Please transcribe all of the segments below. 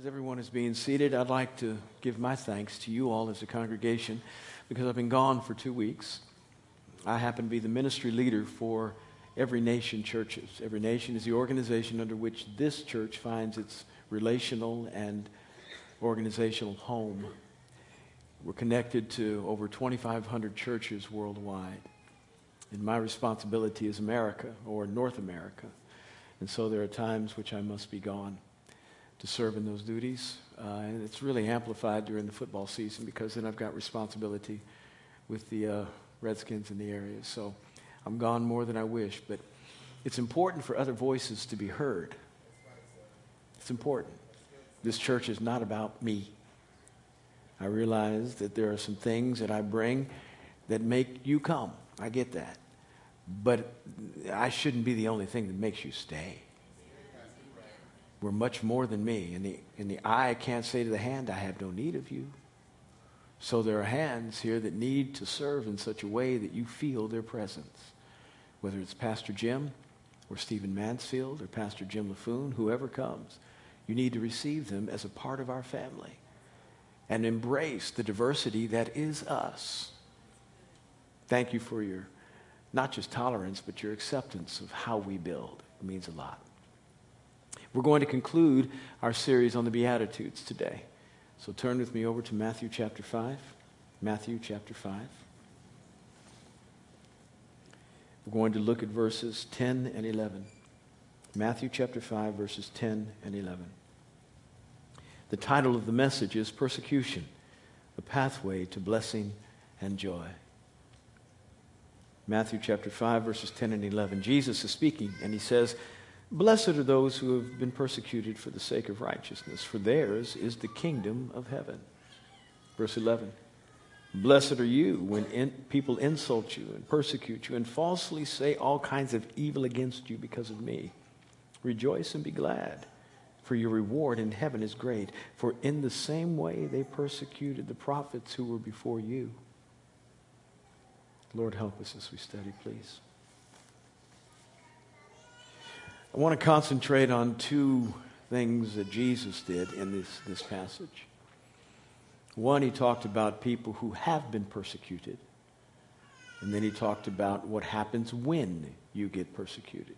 As everyone is being seated, I'd like to give my thanks to you all as a congregation because I've been gone for two weeks. I happen to be the ministry leader for Every Nation Churches. Every Nation is the organization under which this church finds its relational and organizational home. We're connected to over 2,500 churches worldwide. And my responsibility is America or North America. And so there are times which I must be gone to serve in those duties. Uh, and it's really amplified during the football season because then I've got responsibility with the uh, Redskins in the area. So I'm gone more than I wish. But it's important for other voices to be heard. It's important. This church is not about me. I realize that there are some things that I bring that make you come. I get that. But I shouldn't be the only thing that makes you stay were much more than me. And the, and the eye can't say to the hand, I have no need of you. So there are hands here that need to serve in such a way that you feel their presence. Whether it's Pastor Jim or Stephen Mansfield or Pastor Jim Laffoon, whoever comes, you need to receive them as a part of our family and embrace the diversity that is us. Thank you for your, not just tolerance, but your acceptance of how we build. It means a lot. We're going to conclude our series on the Beatitudes today. So turn with me over to Matthew chapter 5. Matthew chapter 5. We're going to look at verses 10 and 11. Matthew chapter 5, verses 10 and 11. The title of the message is Persecution, a Pathway to Blessing and Joy. Matthew chapter 5, verses 10 and 11. Jesus is speaking, and he says, Blessed are those who have been persecuted for the sake of righteousness, for theirs is the kingdom of heaven. Verse 11 Blessed are you when in, people insult you and persecute you and falsely say all kinds of evil against you because of me. Rejoice and be glad, for your reward in heaven is great. For in the same way they persecuted the prophets who were before you. Lord, help us as we study, please. I want to concentrate on two things that Jesus did in this, this passage. One, he talked about people who have been persecuted. And then he talked about what happens when you get persecuted.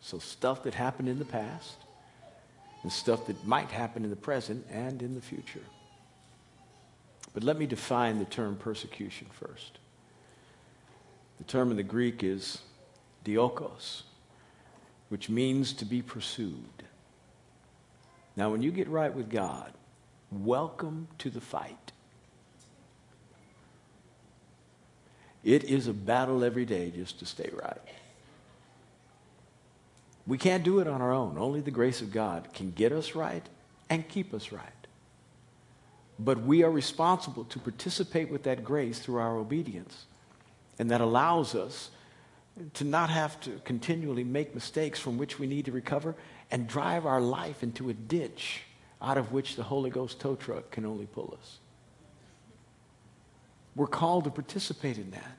So, stuff that happened in the past, and stuff that might happen in the present and in the future. But let me define the term persecution first. The term in the Greek is diokos which means to be pursued. Now, when you get right with God, welcome to the fight. It is a battle every day just to stay right. We can't do it on our own. Only the grace of God can get us right and keep us right. But we are responsible to participate with that grace through our obedience. And that allows us to not have to continually make mistakes from which we need to recover and drive our life into a ditch out of which the Holy Ghost tow truck can only pull us. We're called to participate in that.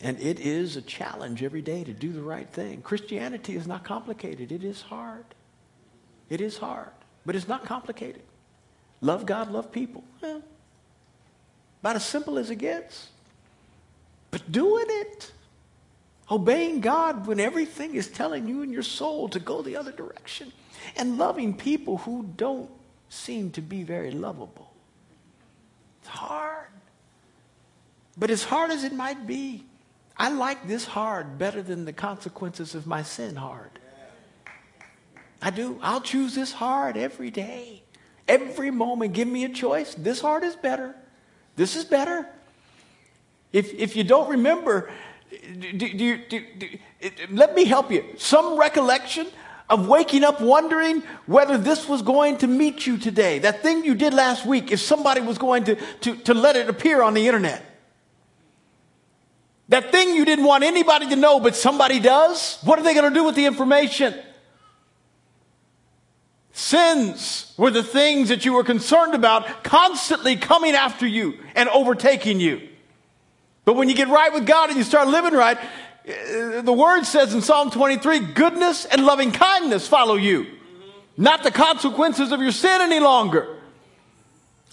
And it is a challenge every day to do the right thing. Christianity is not complicated, it is hard. It is hard, but it's not complicated. Love God, love people. About as simple as it gets. But doing it, obeying God when everything is telling you in your soul to go the other direction, and loving people who don't seem to be very lovable. It's hard. But as hard as it might be, I like this hard better than the consequences of my sin hard. I do. I'll choose this hard every day. Every moment, give me a choice. This hard is better. This is better. If, if you don't remember, do, do, do, let me help you. Some recollection of waking up wondering whether this was going to meet you today. That thing you did last week, if somebody was going to, to, to let it appear on the internet. That thing you didn't want anybody to know, but somebody does. What are they going to do with the information? Sins were the things that you were concerned about constantly coming after you and overtaking you. But when you get right with God and you start living right, uh, the word says in Psalm 23 goodness and loving kindness follow you. not the consequences of your sin any longer.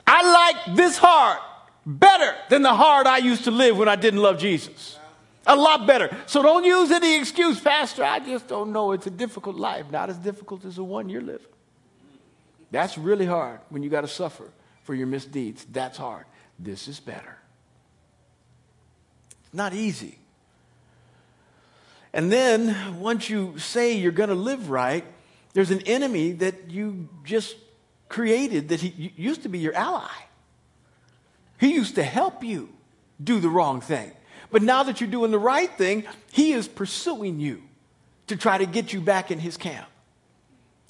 I like this heart better than the heart I used to live when I didn't love Jesus. A lot better. So don't use any excuse, Pastor. I just don't know. It's a difficult life, not as difficult as the one you're living. That's really hard when you got to suffer for your misdeeds. That's hard. This is better. Not easy. And then once you say you're going to live right, there's an enemy that you just created that he used to be your ally. He used to help you do the wrong thing. But now that you're doing the right thing, he is pursuing you to try to get you back in his camp.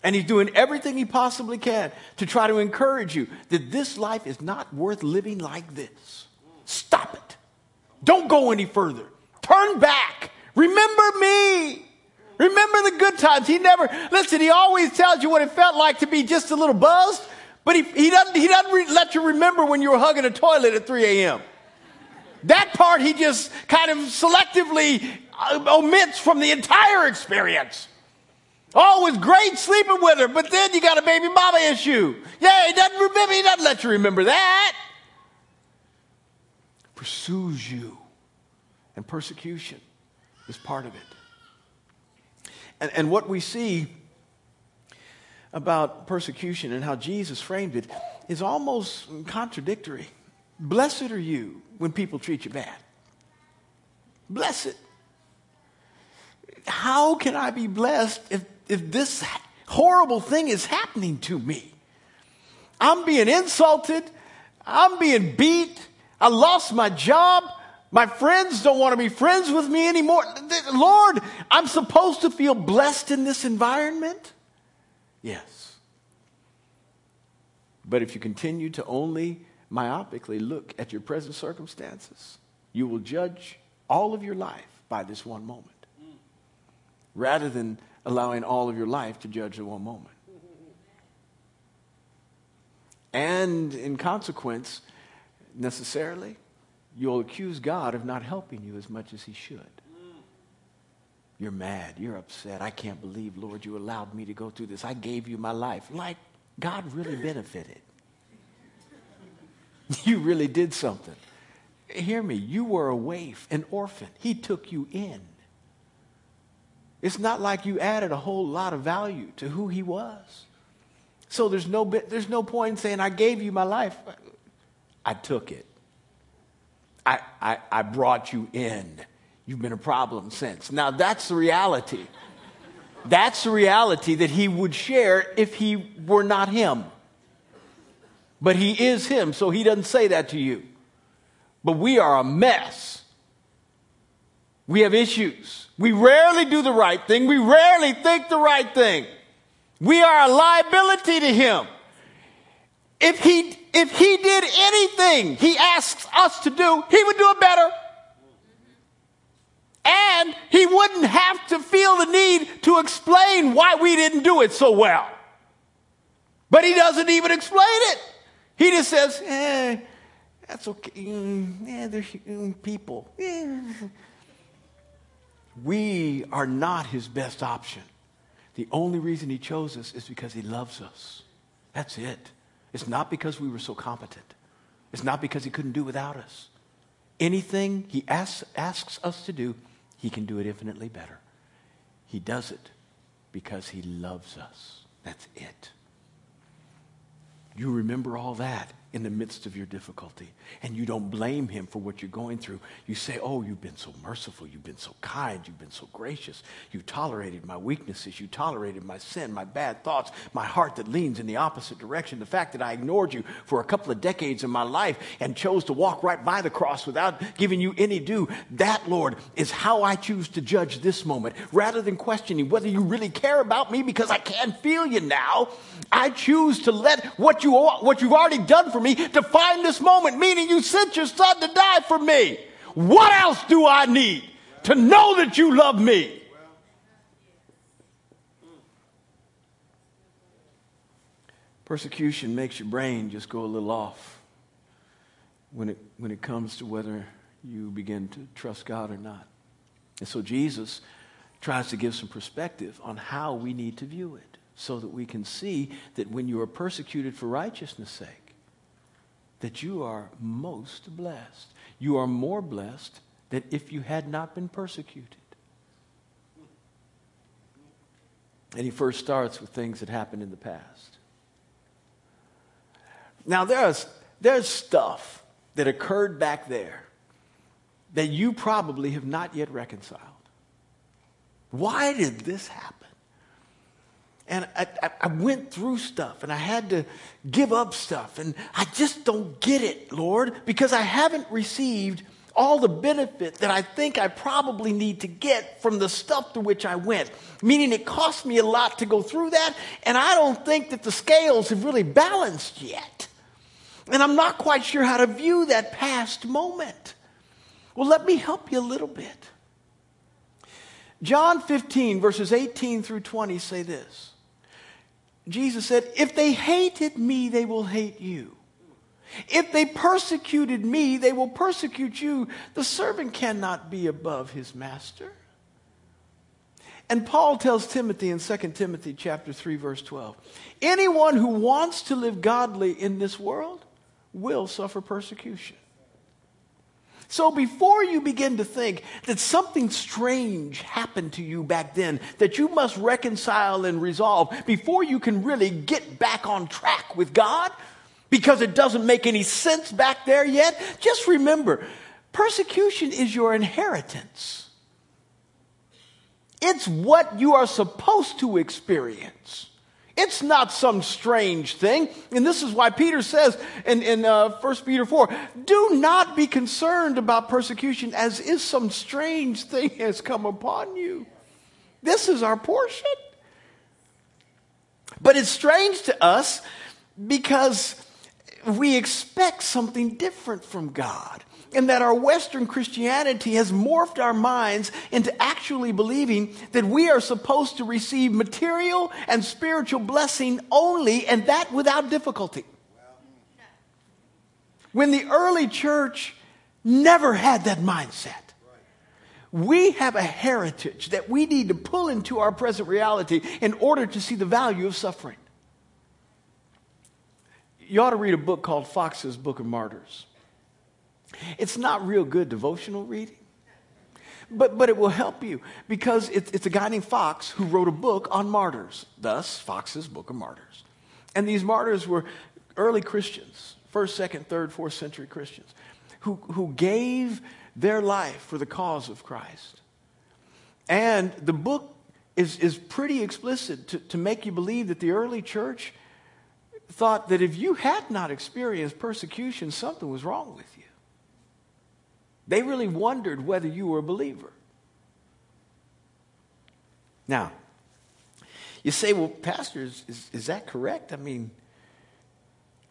And he's doing everything he possibly can to try to encourage you that this life is not worth living like this. Stop it. Don't go any further. Turn back. Remember me. Remember the good times. He never, listen, he always tells you what it felt like to be just a little buzzed, but he, he doesn't, he doesn't re- let you remember when you were hugging a toilet at 3 a.m. That part he just kind of selectively uh, omits from the entire experience. Oh, it was great sleeping with her, but then you got a baby mama issue. Yeah, he doesn't remember, he doesn't let you remember that. Pursues you. And persecution is part of it. And, and what we see about persecution and how Jesus framed it is almost contradictory. Blessed are you when people treat you bad. Blessed. How can I be blessed if if this horrible thing is happening to me. I'm being insulted. I'm being beat. I lost my job. My friends don't want to be friends with me anymore. Lord, I'm supposed to feel blessed in this environment? Yes. But if you continue to only myopically look at your present circumstances, you will judge all of your life by this one moment rather than allowing all of your life to judge the one moment. And in consequence, necessarily, you'll accuse God of not helping you as much as He should. You're mad. You're upset. I can't believe, Lord, you allowed me to go through this. I gave you my life. Like God really benefited. You really did something. Hear me. You were a waif, an orphan. He took you in. It's not like you added a whole lot of value to who he was. So there's no, there's no point in saying, I gave you my life. I took it. I, I, I brought you in. You've been a problem since. Now that's the reality. That's the reality that he would share if he were not him. But he is him, so he doesn't say that to you. But we are a mess. We have issues. We rarely do the right thing. We rarely think the right thing. We are a liability to him. If he, if he did anything he asks us to do, he would do it better. And he wouldn't have to feel the need to explain why we didn't do it so well. But he doesn't even explain it. He just says, eh, that's okay. Mm, yeah, there's mm, people. We are not his best option. The only reason he chose us is because he loves us. That's it. It's not because we were so competent. It's not because he couldn't do without us. Anything he asks, asks us to do, he can do it infinitely better. He does it because he loves us. That's it. You remember all that in the midst of your difficulty. And you don't blame him for what you're going through. You say, Oh, you've been so merciful. You've been so kind. You've been so gracious. You tolerated my weaknesses. You tolerated my sin, my bad thoughts, my heart that leans in the opposite direction. The fact that I ignored you for a couple of decades in my life and chose to walk right by the cross without giving you any due. That, Lord, is how I choose to judge this moment. Rather than questioning whether you really care about me because I can't feel you now, I choose to let what, you, what you've already done for for me to find this moment, meaning you sent your son to die for me. What else do I need to know that you love me? Persecution makes your brain just go a little off when it, when it comes to whether you begin to trust God or not. And so Jesus tries to give some perspective on how we need to view it. so that we can see that when you are persecuted for righteousness' sake, that you are most blessed. You are more blessed than if you had not been persecuted. And he first starts with things that happened in the past. Now, there's, there's stuff that occurred back there that you probably have not yet reconciled. Why did this happen? And I, I, went through stuff and I had to give up stuff. And I just don't get it, Lord, because I haven't received all the benefit that I think I probably need to get from the stuff through which I went. Meaning it cost me a lot to go through that, and I don't think that the scales have really balanced yet. And I'm not quite sure how to view that past moment. Well, let me help you a little bit. John 15, verses 18 through 20 say this Jesus said, If they hated me, they will hate you. If they persecuted me, they will persecute you. The servant cannot be above his master. And Paul tells Timothy in 2 Timothy chapter 3 verse 12, anyone who wants to live godly in this world will suffer persecution. So before you begin to think that something strange happened to you back then that you must reconcile and resolve before you can really get back on track with God, because it doesn't make any sense back there yet, just remember persecution is your inheritance. It's what you are supposed to experience. It's not some strange thing. And this is why Peter says in, in uh, 1 Peter 4 do not be concerned about persecution as if some strange thing has come upon you. This is our portion. But it's strange to us because we expect something different from God and that our Western Christianity has morphed our minds into actually believing that we are supposed to receive material and spiritual blessing only, and that without difficulty. When the early church never had that mindset. We have a heritage that we need to pull into our present reality in order to see the value of suffering. You ought to read a book called Foxe's Book of Martyrs. It's not real good devotional reading, but, but it will help you because it's, it's a guy named Foxe who wrote a book on martyrs, thus, Foxe's Book of Martyrs. And these martyrs were early Christians, first, second, third, fourth century Christians, who, who gave their life for the cause of Christ. And the book is, is pretty explicit to, to make you believe that the early church thought that if you had not experienced persecution, something was wrong with you. They really wondered whether you were a believer. Now, you say, well, Pastor, is, is, that correct? I mean,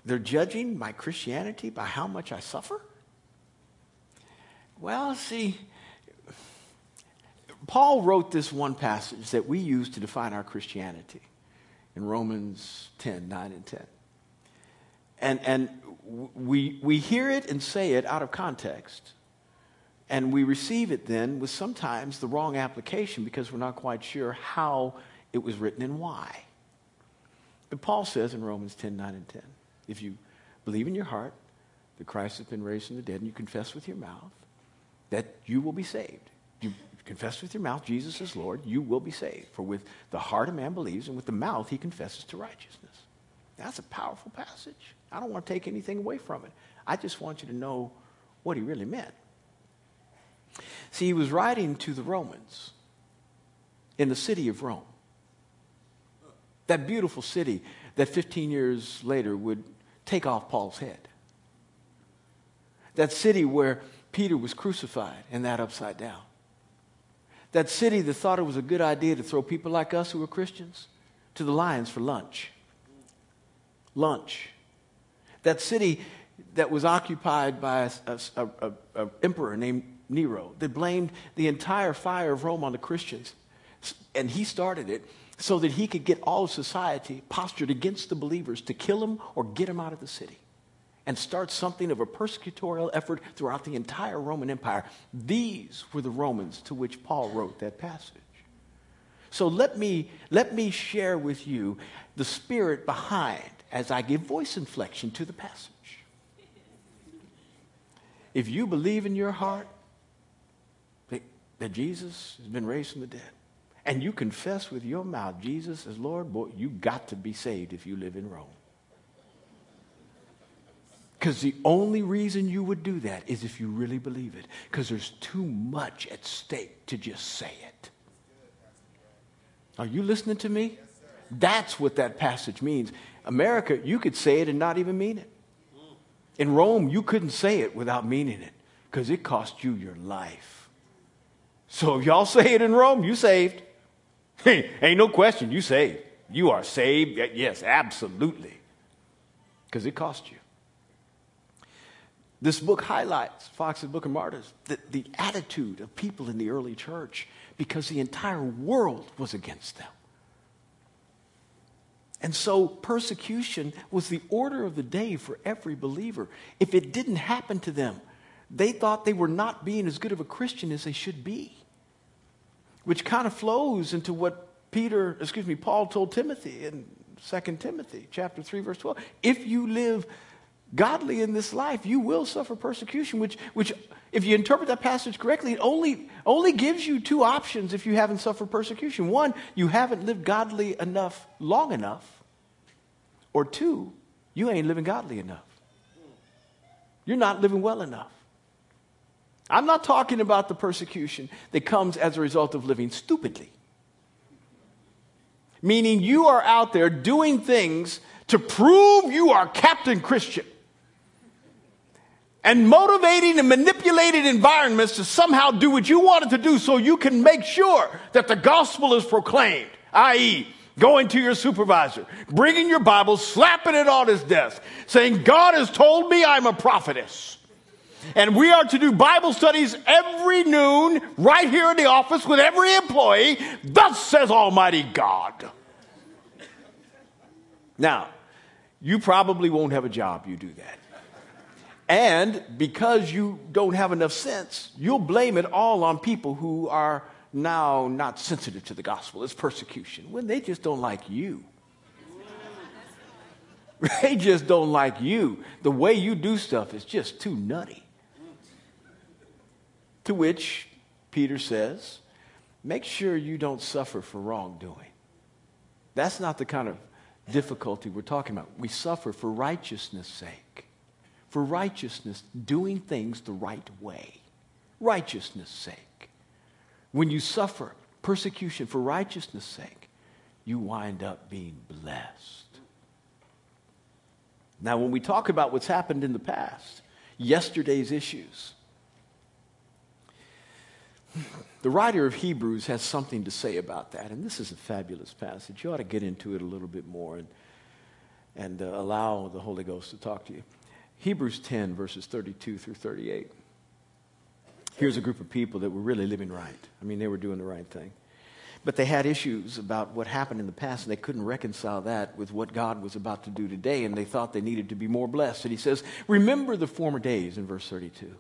they're judging my Christianity by how much I suffer? Well, see, Paul wrote this one passage that we use to define our Christianity in Romans 10 9 and 10. And, and we, we hear it and say it out of context. And we receive it then with sometimes the wrong application because we're not quite sure how it was written and why. But Paul says in Romans 10 9 and 10, if you believe in your heart that Christ has been raised from the dead and you confess with your mouth, that you will be saved. You confess with your mouth Jesus is Lord, you will be saved. For with the heart a man believes, and with the mouth he confesses to righteousness. That's a powerful passage. I don't want to take anything away from it. I just want you to know what he really meant. See, he was writing to the Romans in the city of Rome. That beautiful city that 15 years later would take off Paul's head. That city where Peter was crucified and that upside down. That city that thought it was a good idea to throw people like us who were Christians to the lions for lunch. Lunch. That city that was occupied by an emperor named Nero that blamed the entire fire of Rome on the Christians. And he started it so that he could get all of society postured against the believers to kill them or get them out of the city and start something of a persecutorial effort throughout the entire Roman Empire. These were the Romans to which Paul wrote that passage. So let me, let me share with you the spirit behind as I give voice inflection to the passage. If you believe in your heart that, Jesus has been raised from the dead, and you confess with your mouth Jesus as Lord, boy, you got to be saved if you live in Rome. Because the only reason you would do that is if you really believe it. Because there's too much at stake to just say it. Are you listening to me? That's what that passage means. America, you could say it and not even mean it. In Rome, you couldn't say it without meaning it because it cost you your life. So if y'all say it in Rome, you saved. Ain't no question, you saved. You are saved. Yes, absolutely. Because it cost you. This book highlights, Foxe's Book of Martyrs, the, the attitude of people in the early church because the entire world was against them. And so persecution was the order of the day for every believer. If it didn't happen to them, they thought they were not being as good of a Christian as they should be. Which kind of flows into what Peter, excuse me, Paul told Timothy in 2 Timothy chapter 3 verse 12. If you live godly in this life, you will suffer persecution, which, which if you interpret that passage correctly, it only, only gives you two options if you haven't suffered persecution. One, you haven't lived godly enough long enough. Or two, you ain't living godly enough. You're not living well enough. I'm not talking about the persecution that comes as a result of living stupidly. Meaning you are out there doing things to prove you are Captain Christian and motivating and manipulating environments to somehow do what you wanted to do so you can make sure that the gospel is proclaimed, i.e., going to your supervisor, bringing your Bible, slapping it on his desk, saying, God has told me I'm a prophetess. And we are to do Bible studies every noon right here in the office with every employee. Thus says Almighty God. Now, you probably won't have a job you do that. And because you don't have enough sense, you'll blame it all on people who are now not sensitive to the gospel. It's persecution when they just don't like you. they just don't like you. The way you do stuff is just too nutty. To which Peter says, make sure you don't suffer for wrongdoing. That's not the kind of difficulty we're talking about. We suffer for righteousness' sake for righteousness, doing things the right way. Righteousness' sake. When you suffer persecution for righteousness' sake, you wind up being blessed. Now, when we talk about what's happened in the past, yesterday's issues, the writer of Hebrews has something to say about that, and this is a fabulous passage. You ought to get into it a little bit more and, and uh, allow the Holy Ghost to talk to you. Hebrews 10, verses 32 through 38. Here's a group of people that were really living right. I mean, they were doing the right thing. But they had issues about what happened in the past, and they couldn't reconcile that with what God was about to do today, and they thought they needed to be more blessed. And he says, Remember the former days in verse 32,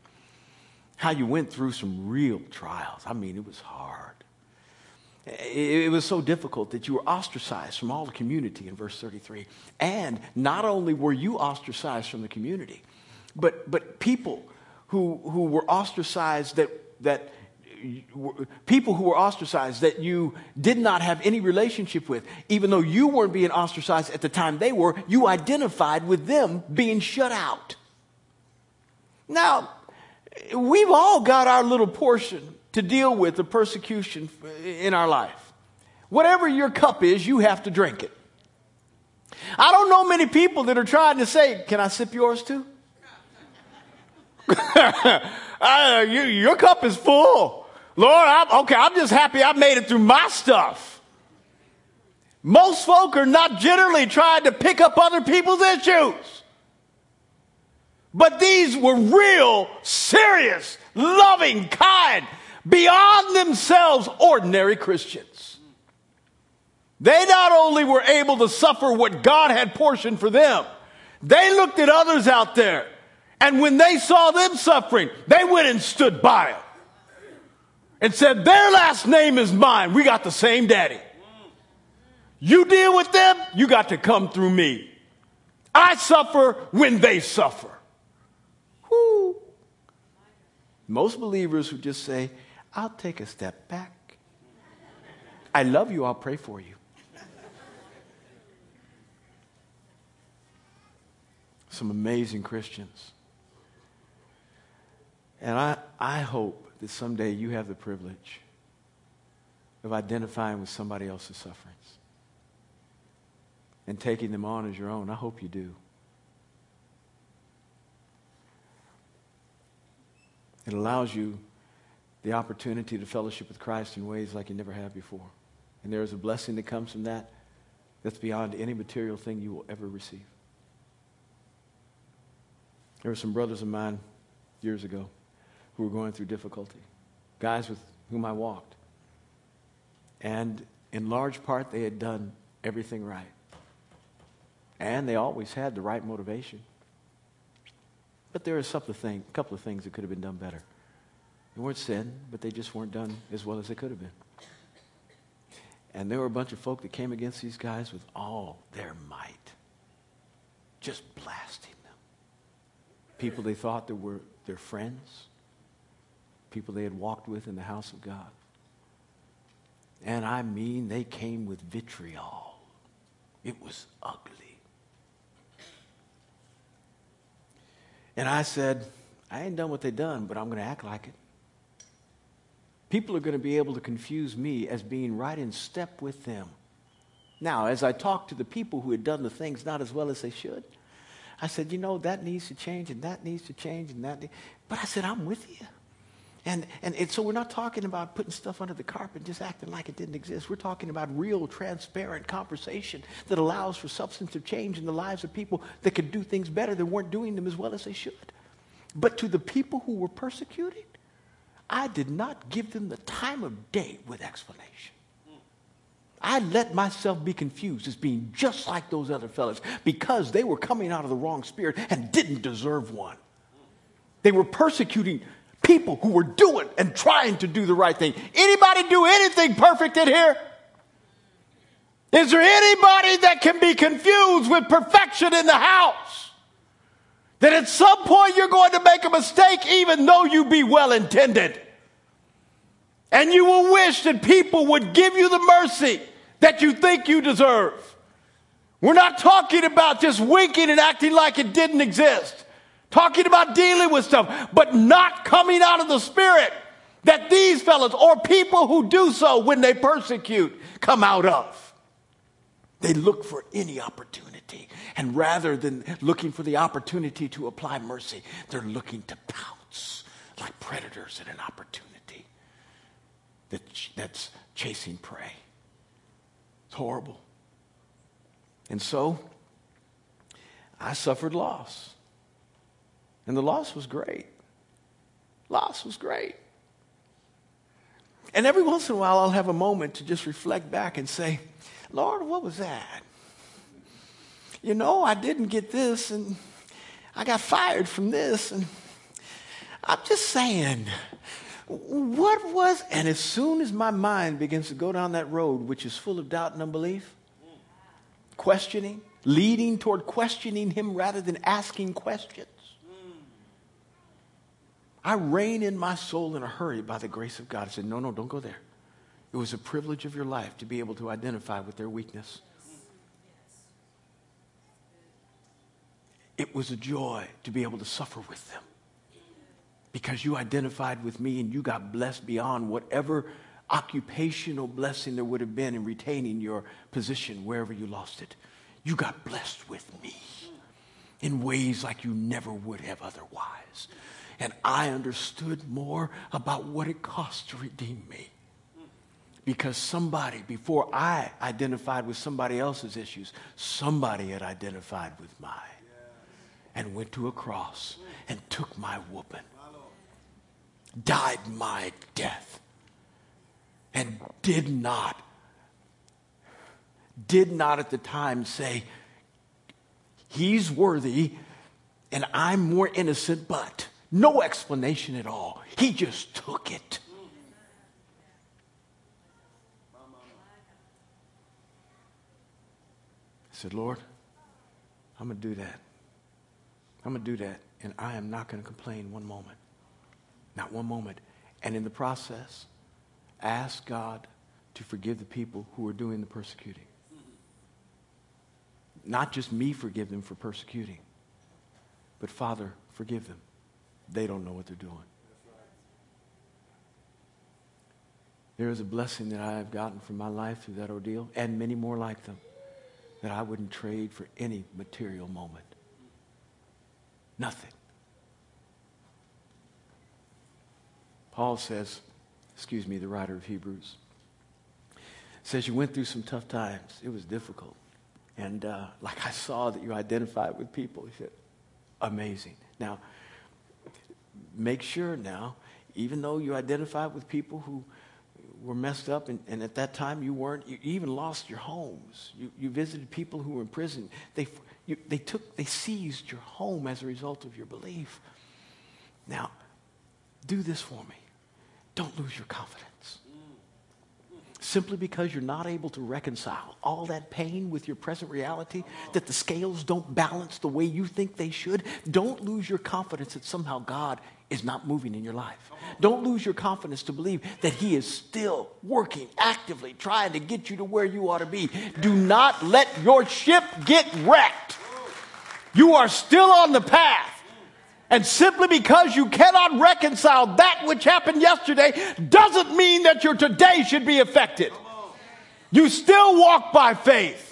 how you went through some real trials. I mean, it was hard. It was so difficult that you were ostracized from all the community in verse 33. And not only were you ostracized from the community, but, but people who, who were ostracized that, that people who were ostracized that you did not have any relationship with, even though you weren't being ostracized at the time they were, you identified with them being shut out. Now, we've all got our little portion to deal with the persecution in our life. Whatever your cup is, you have to drink it. I don't know many people that are trying to say, Can I sip yours too? uh, you, your cup is full. Lord, I'm, okay, I'm just happy I made it through my stuff. Most folk are not generally trying to pick up other people's issues. But these were real, serious, loving, kind, beyond themselves ordinary Christians. They not only were able to suffer what God had portioned for them, they looked at others out there. And when they saw them suffering, they went and stood by them. and said, Their last name is mine. We got the same daddy. You deal with them, you got to come through me. I suffer when they suffer. Whoo. Most believers who just say, I'll take a step back. I love you, I'll pray for you. Some amazing Christians. And I, I hope that someday you have the privilege of identifying with somebody else's sufferings and taking them on as your own. I hope you do. It allows you the opportunity to fellowship with Christ in ways like you never have before. And there is a blessing that comes from that that's beyond any material thing you will ever receive. There were some brothers of mine years ago who were going through difficulty, guys with whom I walked. And in large part, they had done everything right. And they always had the right motivation. But there are a couple of, things that could have been done better. They weren't sin, but they just weren't done as well as they could have been. And there were a bunch of folk that came against these guys with all their might, just blasting them. People they thought that were their friends, people they had walked with in the house of God. And I mean, they came with vitriol. It was ugly. And I said, I ain't done what they done, but I'm going to act like it. People are going to be able to confuse me as being right in step with them. Now, as I talked to the people who had done the things not as well as they should, I said, you know, that needs to change and that needs to change and that. But I said, I'm with you. And, and, and so we're not talking about putting stuff under the carpet, just acting like it didn't exist. We're talking about real, transparent conversation that allows for substantive change in the lives of people that could do things better that weren't doing them as well as they should. But to the people who were persecuted, I did not give them the time of day with explanation. I let myself be confused as being just like those other fellows because they were coming out of the wrong spirit and didn't deserve one. They were persecuting people who were doing and trying to do the right thing. Anybody do anything perfect in here? Is there anybody that can be confused with perfection in the house? That at some point you're going to make a mistake even though you be well intended. And you will wish that people would give you the mercy that you think you deserve. We're not talking about just winking and acting like it didn't exist talking about dealing with stuff, but not coming out of the spirit that these fellows or people who do so when they persecute come out of. They look for any opportunity. And rather than looking for the opportunity to apply mercy, they're looking to pounce like predators at an opportunity that, that's chasing prey. It's horrible. And so, I suffered loss. And the loss was great. Loss was great. And every once in a while, I'll have a moment to just reflect back and say, Lord, what was that? You know, I didn't get this, and I got fired from this, and I'm just saying, what was, and as soon as my mind begins to go down that road, which is full of doubt and unbelief, questioning, leading toward questioning Him rather than asking questions, I rein in my soul in a hurry by the grace of God. I said, No, no, don't go there. It was a privilege of your life to be able to identify with their weakness. It was a joy to be able to suffer with them because you identified with me and you got blessed beyond whatever occupational blessing there would have been in retaining your position wherever you lost it. You got blessed with me in ways like you never would have otherwise and I understood more about what it cost to redeem me. Because somebody, before I identified with somebody else's issues, somebody had identified with mine and went to a cross and took my whooping, died my death, and did not, did not at the time say, He's worthy and I'm more innocent, but no explanation at all. He just took it. I said, Lord, I'm going to do that. I'm going to do that, and I am not going to complain one moment. Not one moment. And in the process, ask God to forgive the people who are doing the persecuting. Not just me forgive them for persecuting, but Father, forgive them they don't know what they're doing. There is a blessing that I have gotten from my life through that ordeal, and many more like them, that I wouldn't trade for any material moment. Nothing. Paul says, excuse me, the writer of Hebrews, says you went through some tough times. It was difficult. And uh, like I saw that you identified with people. He said, amazing. Now, make sure now, even though you identified with people who were messed up, and, and at that time you weren't, you even lost your homes. You, you visited people who were in prison. They, you, they took, they seized your home as a result of your belief. Now, do this for me. Don't lose your confidence simply because you're not able to reconcile all that pain with your present reality, that the scales don't balance the way you think they should, don't lose your confidence that somehow God is not moving in your life. Don't lose your confidence to believe that He is still working actively, trying to get you to where you ought to be. Do not let your ship get wrecked. You are still on the path. And simply because you cannot reconcile that which happened yesterday doesn't mean that your today should be affected. You still walk by faith.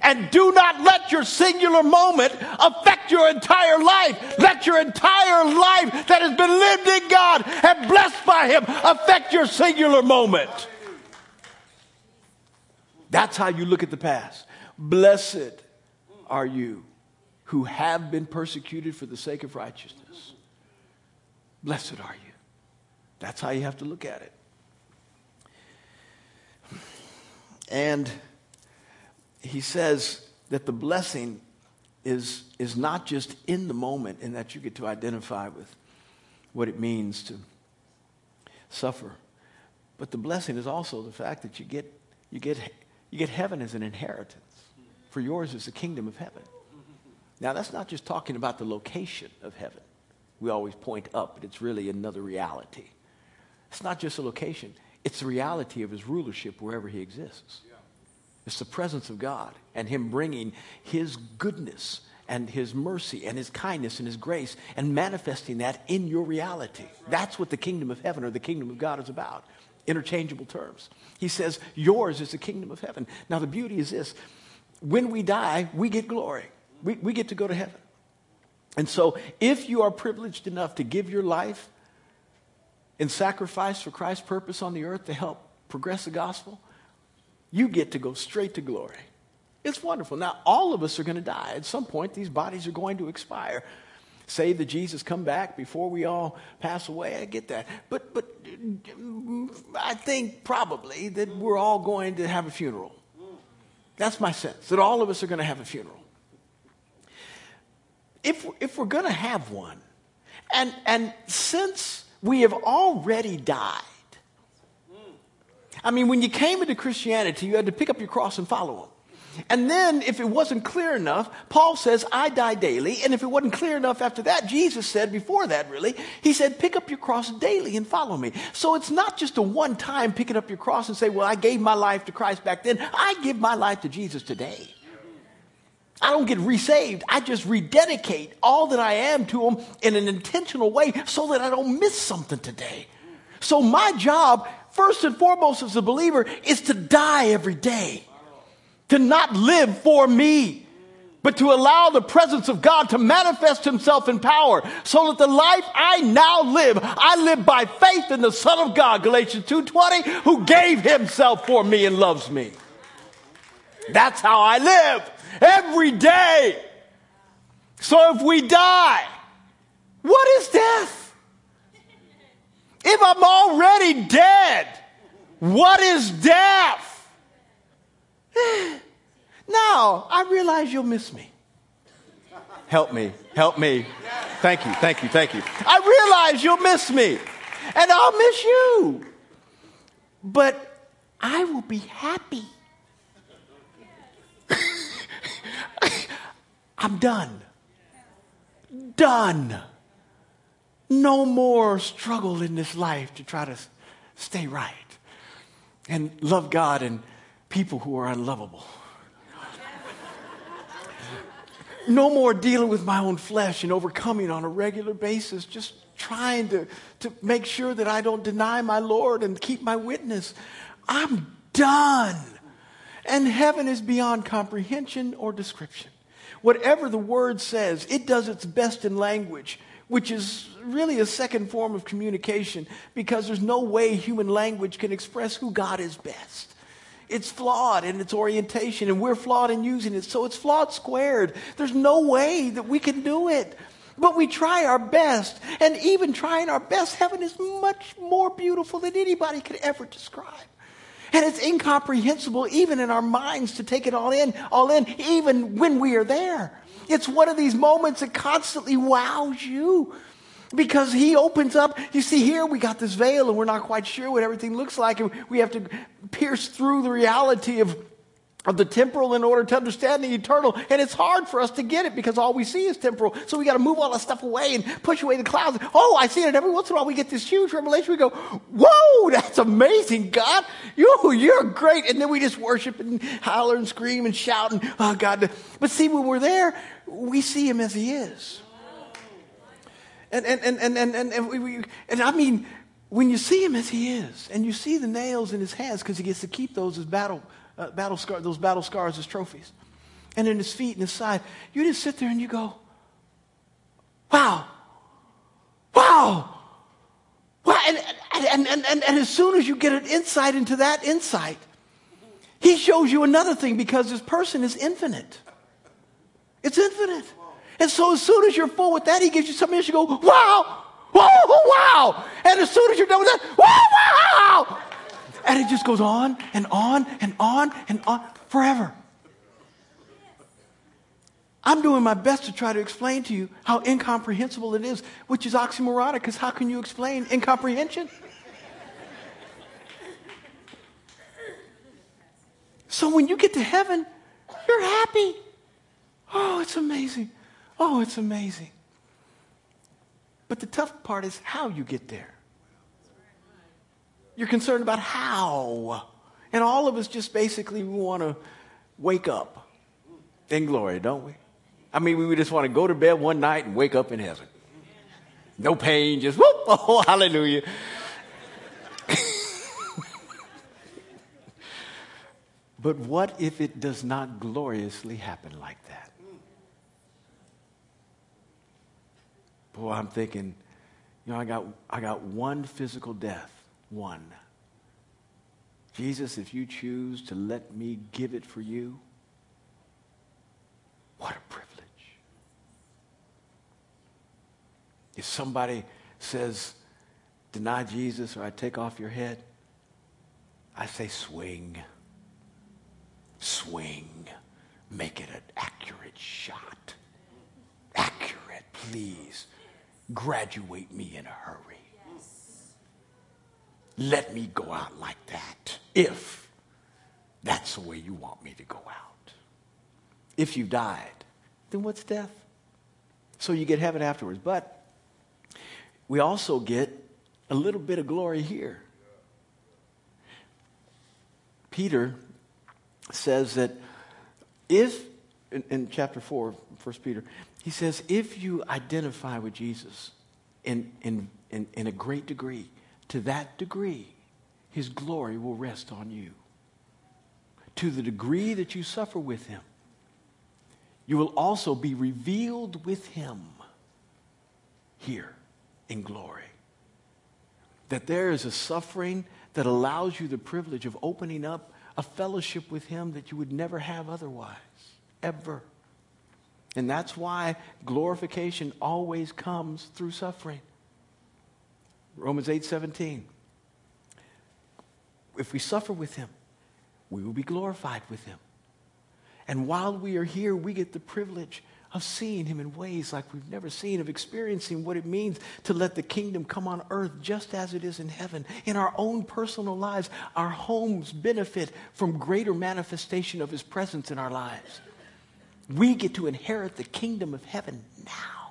And do not let your singular moment affect your entire life. Let your entire life that has been lived in God and blessed by Him affect your singular moment. That's how you look at the past. Blessed are you who have been persecuted for the sake of righteousness. Blessed are you. That's how you have to look at it. And he says that the blessing is, is not just in the moment in that you get to identify with what it means to suffer, but the blessing is also the fact that you get, you get, you get heaven as an inheritance. For yours is the kingdom of heaven. Now, that's not just talking about the location of heaven. We always point up, but it's really another reality. It's not just a location, it's the reality of his rulership wherever he exists. It's the presence of God and him bringing his goodness and his mercy and his kindness and his grace and manifesting that in your reality. That's what the kingdom of heaven or the kingdom of God is about. Interchangeable terms. He says, Yours is the kingdom of heaven. Now, the beauty is this when we die, we get glory we, we get to go to heaven. And so, if you are privileged enough to give your life in sacrifice for Christ's purpose on the earth to help progress the gospel, you get to go straight to glory. It's wonderful. Now, all of us are going to die. At some point, these bodies are going to expire. Say that Jesus come back before we all pass away. I get that. But, but I think probably that we're all going to have a funeral. That's my sense, that all of us are going to have a funeral if, if we're going to have one, and, and since we have already died, I mean, when you came into Christianity, you had to pick up your cross and follow him. And then, if it wasn't clear enough, Paul says, I die daily. And if it wasn't clear enough after that, Jesus said, before that really, he said, pick up your cross daily and follow me. So it's not just a one time picking up your cross and say, well, I gave my life to Christ back then. I give my life to Jesus today. I don't get resaved. I just rededicate all that I am to Him in an intentional way so that I don't miss something today. So, my job, first and foremost as a believer, is to die every day, to not live for me, but to allow the presence of God to manifest Himself in power so that the life I now live, I live by faith in the Son of God, Galatians 2.20, who gave Himself for me and loves me. That's how I live every day. So if we die, what is death? If I'm already dead, what is death? Now, I realize you'll miss me. Help me, help me. Thank you, thank you, thank you. I realize you'll miss me, and I'll miss you. But I will be happy I'm done. Done. No more struggle in this life to try to stay right and love God and people who are unlovable. no more dealing with my own flesh and overcoming on a regular basis, just trying to, to make sure that I don't deny my Lord and keep my witness. I'm done. And heaven is beyond comprehension or description. Whatever the word says, it does its best in language, which is really a second form of communication because there's no way human language can express who God is best. It's flawed in its orientation, and we're flawed in using it. So it's flawed squared. There's no way that we can do it. But we try our best. And even trying our best, heaven is much more beautiful than anybody could ever describe. And it's incomprehensible, even in our minds, to take it all in, all in, even when we are there. It's one of these moments that constantly wows you because he opens up. You see, here we got this veil and we're not quite sure what everything looks like, and we have to pierce through the reality of of the temporal in order to understand the eternal. And it's hard for us to get it because all we see is temporal. So we got to move all that stuff away and push away the clouds. Oh, I see it. And every once in a while we get this huge revelation. We go, whoa, that's amazing, God. You, you're great. And then we just worship and holler and scream and shout and, oh, God. But see, when we're there, we see him as he is. And, and, and, and, and, and, and, we, and I mean, when you see him as he is, and you see the nails in his hands, because he gets to keep those as battle, uh, battle scar, those battle scars as trophies, and in his feet and his side, you just sit there and you go, wow, wow, wow. And, and, and, and, and as soon as you get an insight into that insight, he shows you another thing because this person is infinite. It's infinite. And so as soon as you're full with that, he gives you something else. You go, wow, wow, wow. And as soon as you're done with that, wow, wow. And it just goes on and on and on and on forever. I'm doing my best to try to explain to you how incomprehensible it is, which is oxymoronic, because how can you explain incomprehension? So when you get to heaven, you're happy. Oh, it's amazing. Oh, it's amazing. But the tough part is how you get there. You're concerned about how. And all of us just basically want to wake up in glory, don't we? I mean, we just want to go to bed one night and wake up in heaven. No pain, just whoop, oh, hallelujah. but what if it does not gloriously happen like that? Boy, I'm thinking, you know, I got, I got one physical death. One. Jesus, if you choose to let me give it for you, what a privilege. If somebody says, deny Jesus or I take off your head, I say, swing. Swing. Make it an accurate shot. Accurate, please graduate me in a hurry. Let me go out like that if that's the way you want me to go out. If you died, then what's death? So you get heaven afterwards. But we also get a little bit of glory here. Peter says that if, in, in chapter 4, 1 Peter, he says, if you identify with Jesus in, in, in, in a great degree, to that degree, his glory will rest on you. To the degree that you suffer with him, you will also be revealed with him here in glory. That there is a suffering that allows you the privilege of opening up a fellowship with him that you would never have otherwise, ever. And that's why glorification always comes through suffering. Romans 8 17. If we suffer with him, we will be glorified with him. And while we are here, we get the privilege of seeing him in ways like we've never seen, of experiencing what it means to let the kingdom come on earth just as it is in heaven. In our own personal lives, our homes benefit from greater manifestation of his presence in our lives. We get to inherit the kingdom of heaven now.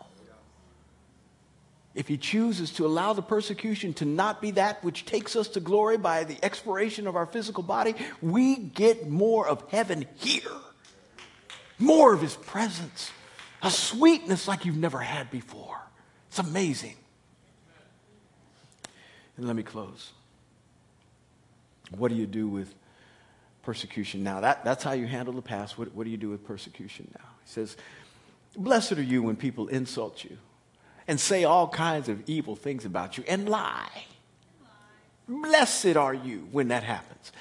If he chooses to allow the persecution to not be that which takes us to glory by the expiration of our physical body, we get more of heaven here. More of his presence. A sweetness like you've never had before. It's amazing. And let me close. What do you do with persecution now? That, that's how you handle the past. What, what do you do with persecution now? He says, Blessed are you when people insult you and say all kinds of evil things about you and lie. Blessed are you when that happens.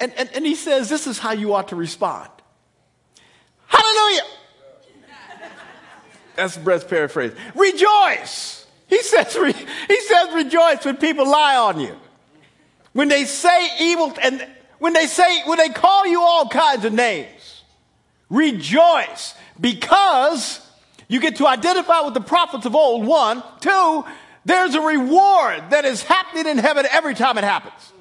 And, and, and he says, This is how you ought to respond. Hallelujah! That's Brett's paraphrase. Rejoice! He says, re, he says, rejoice when people lie on you. When they say evil, and when they say, when they call you all kinds of names. Rejoice because you get to identify with the prophets of old, one. Two, there's a reward that is happening in heaven every time it happens.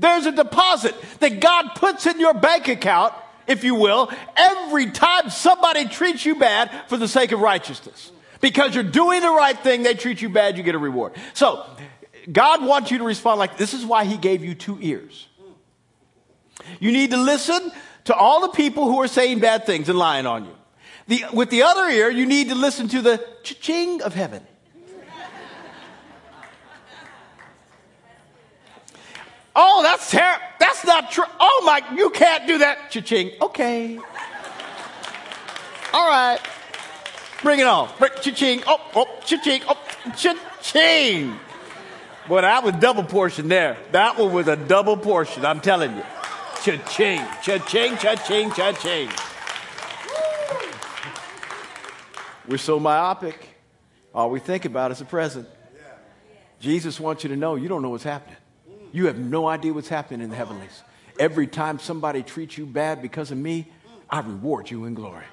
There's a deposit that God puts in your bank account, if you will, every time somebody treats you bad for the sake of righteousness. Because you're doing the right thing, they treat you bad, you get a reward. So, God wants you to respond like this is why He gave you two ears. You need to listen to all the people who are saying bad things and lying on you. The, with the other ear, you need to listen to the ching of heaven. Oh, that's terrible. That's not true. Oh my, you can't do that. Cha-ching. Okay. All right. Bring it on. Cha-ching. Oh, oh, cha-ching. Oh, cha-ching. Boy, that was double portion there. That one was a double portion, I'm telling you. Cha-ching, cha-ching, cha-ching, cha-ching. We're so myopic. All we think about is the present. Jesus wants you to know you don't know what's happening. You have no idea what's happening in the heavenlies. Every time somebody treats you bad because of me, I reward you in glory.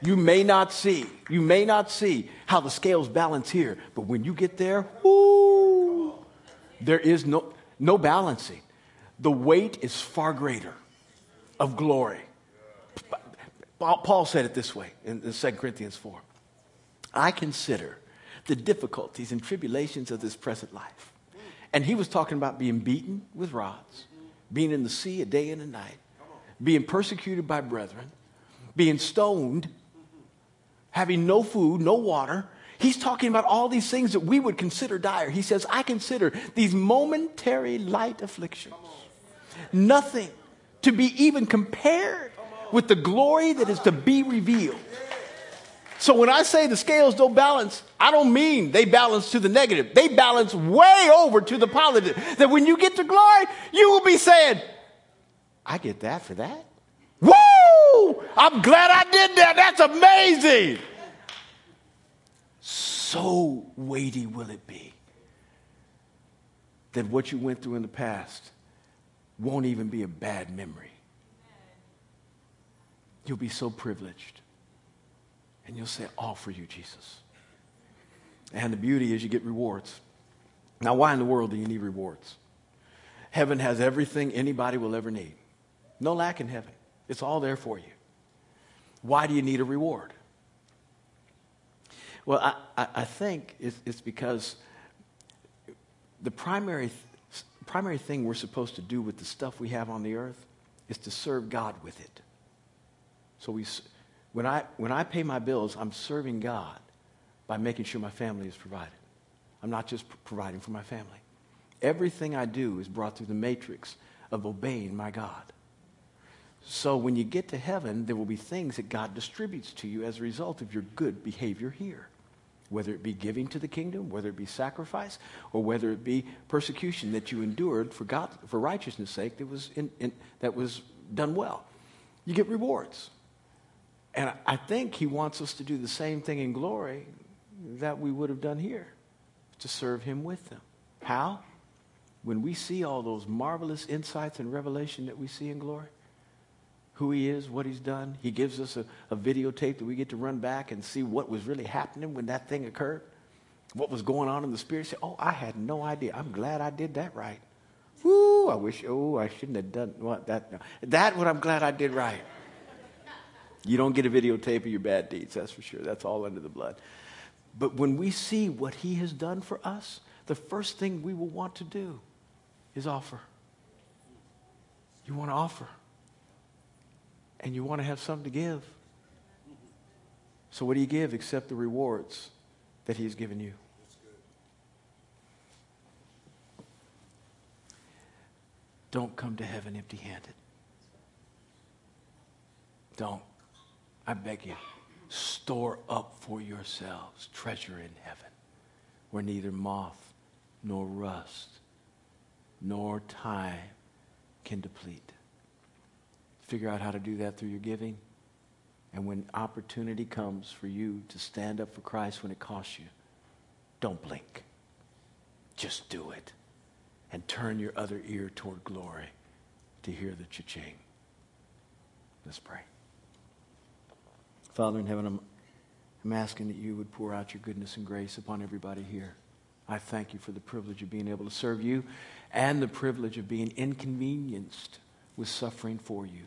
You may not see, you may not see how the scales balance here, but when you get there, whoo, there is no, no balancing. The weight is far greater of glory. Paul said it this way in 2 Corinthians 4 I consider the difficulties and tribulations of this present life. And he was talking about being beaten with rods, being in the sea a day and a night, being persecuted by brethren, being stoned, having no food, no water. He's talking about all these things that we would consider dire. He says, I consider these momentary light afflictions nothing to be even compared with the glory that is to be revealed. So when I say the scales don't balance, I don't mean they balance to the negative. They balance way over to the positive. That when you get to glory, you will be saying, I get that for that. Woo! I'm glad I did that. That's amazing. So weighty will it be that what you went through in the past won't even be a bad memory. You'll be so privileged. And you'll say, All for you, Jesus. And the beauty is you get rewards. Now, why in the world do you need rewards? Heaven has everything anybody will ever need. No lack in heaven. It's all there for you. Why do you need a reward? Well, I, I, think it's, it's, because the primary, primary thing we're supposed to do with the stuff we have on the earth is to serve God with it. So we, when, I, when I pay my bills, I'm serving God by making sure my family is provided. I'm not just providing for my family. Everything I do is brought through the matrix of obeying my God. So when you get to heaven, there will be things that God distributes to you as a result of your good behavior here. Whether it be giving to the kingdom, whether it be sacrifice, or whether it be persecution that you endured for God, for righteousness' sake, that was, in, in, that was done well. You get rewards. And I think he wants us to do the same thing in glory that we would have done here to serve him with them. How? When we see all those marvelous insights and revelation that we see in glory, who he is, what he's done, he gives us a, a videotape that we get to run back and see what was really happening when that thing occurred, what was going on in the spirit. Say, oh, I had no idea. I'm glad I did that right. Woo, I wish, oh, I shouldn't have done what that. That what I'm glad I did right. You don't get a videotape of your bad deeds, that's for sure. That's all under the blood. But when we see what he has done for us, the first thing we will want to do is offer. You want to offer. And you want to have something to give. So, what do you give except the rewards that He has given you? Don't come to heaven empty handed. Don't. I beg you. Store up for yourselves treasure in heaven where neither moth nor rust nor time can deplete. Figure out how to do that through your giving. And when opportunity comes for you to stand up for Christ when it costs you, don't blink. Just do it. And turn your other ear toward glory to hear the cha-ching. Let's pray. Father in heaven, I'm, I'm asking that you would pour out your goodness and grace upon everybody here. I thank you for the privilege of being able to serve you and the privilege of being inconvenienced with suffering for you.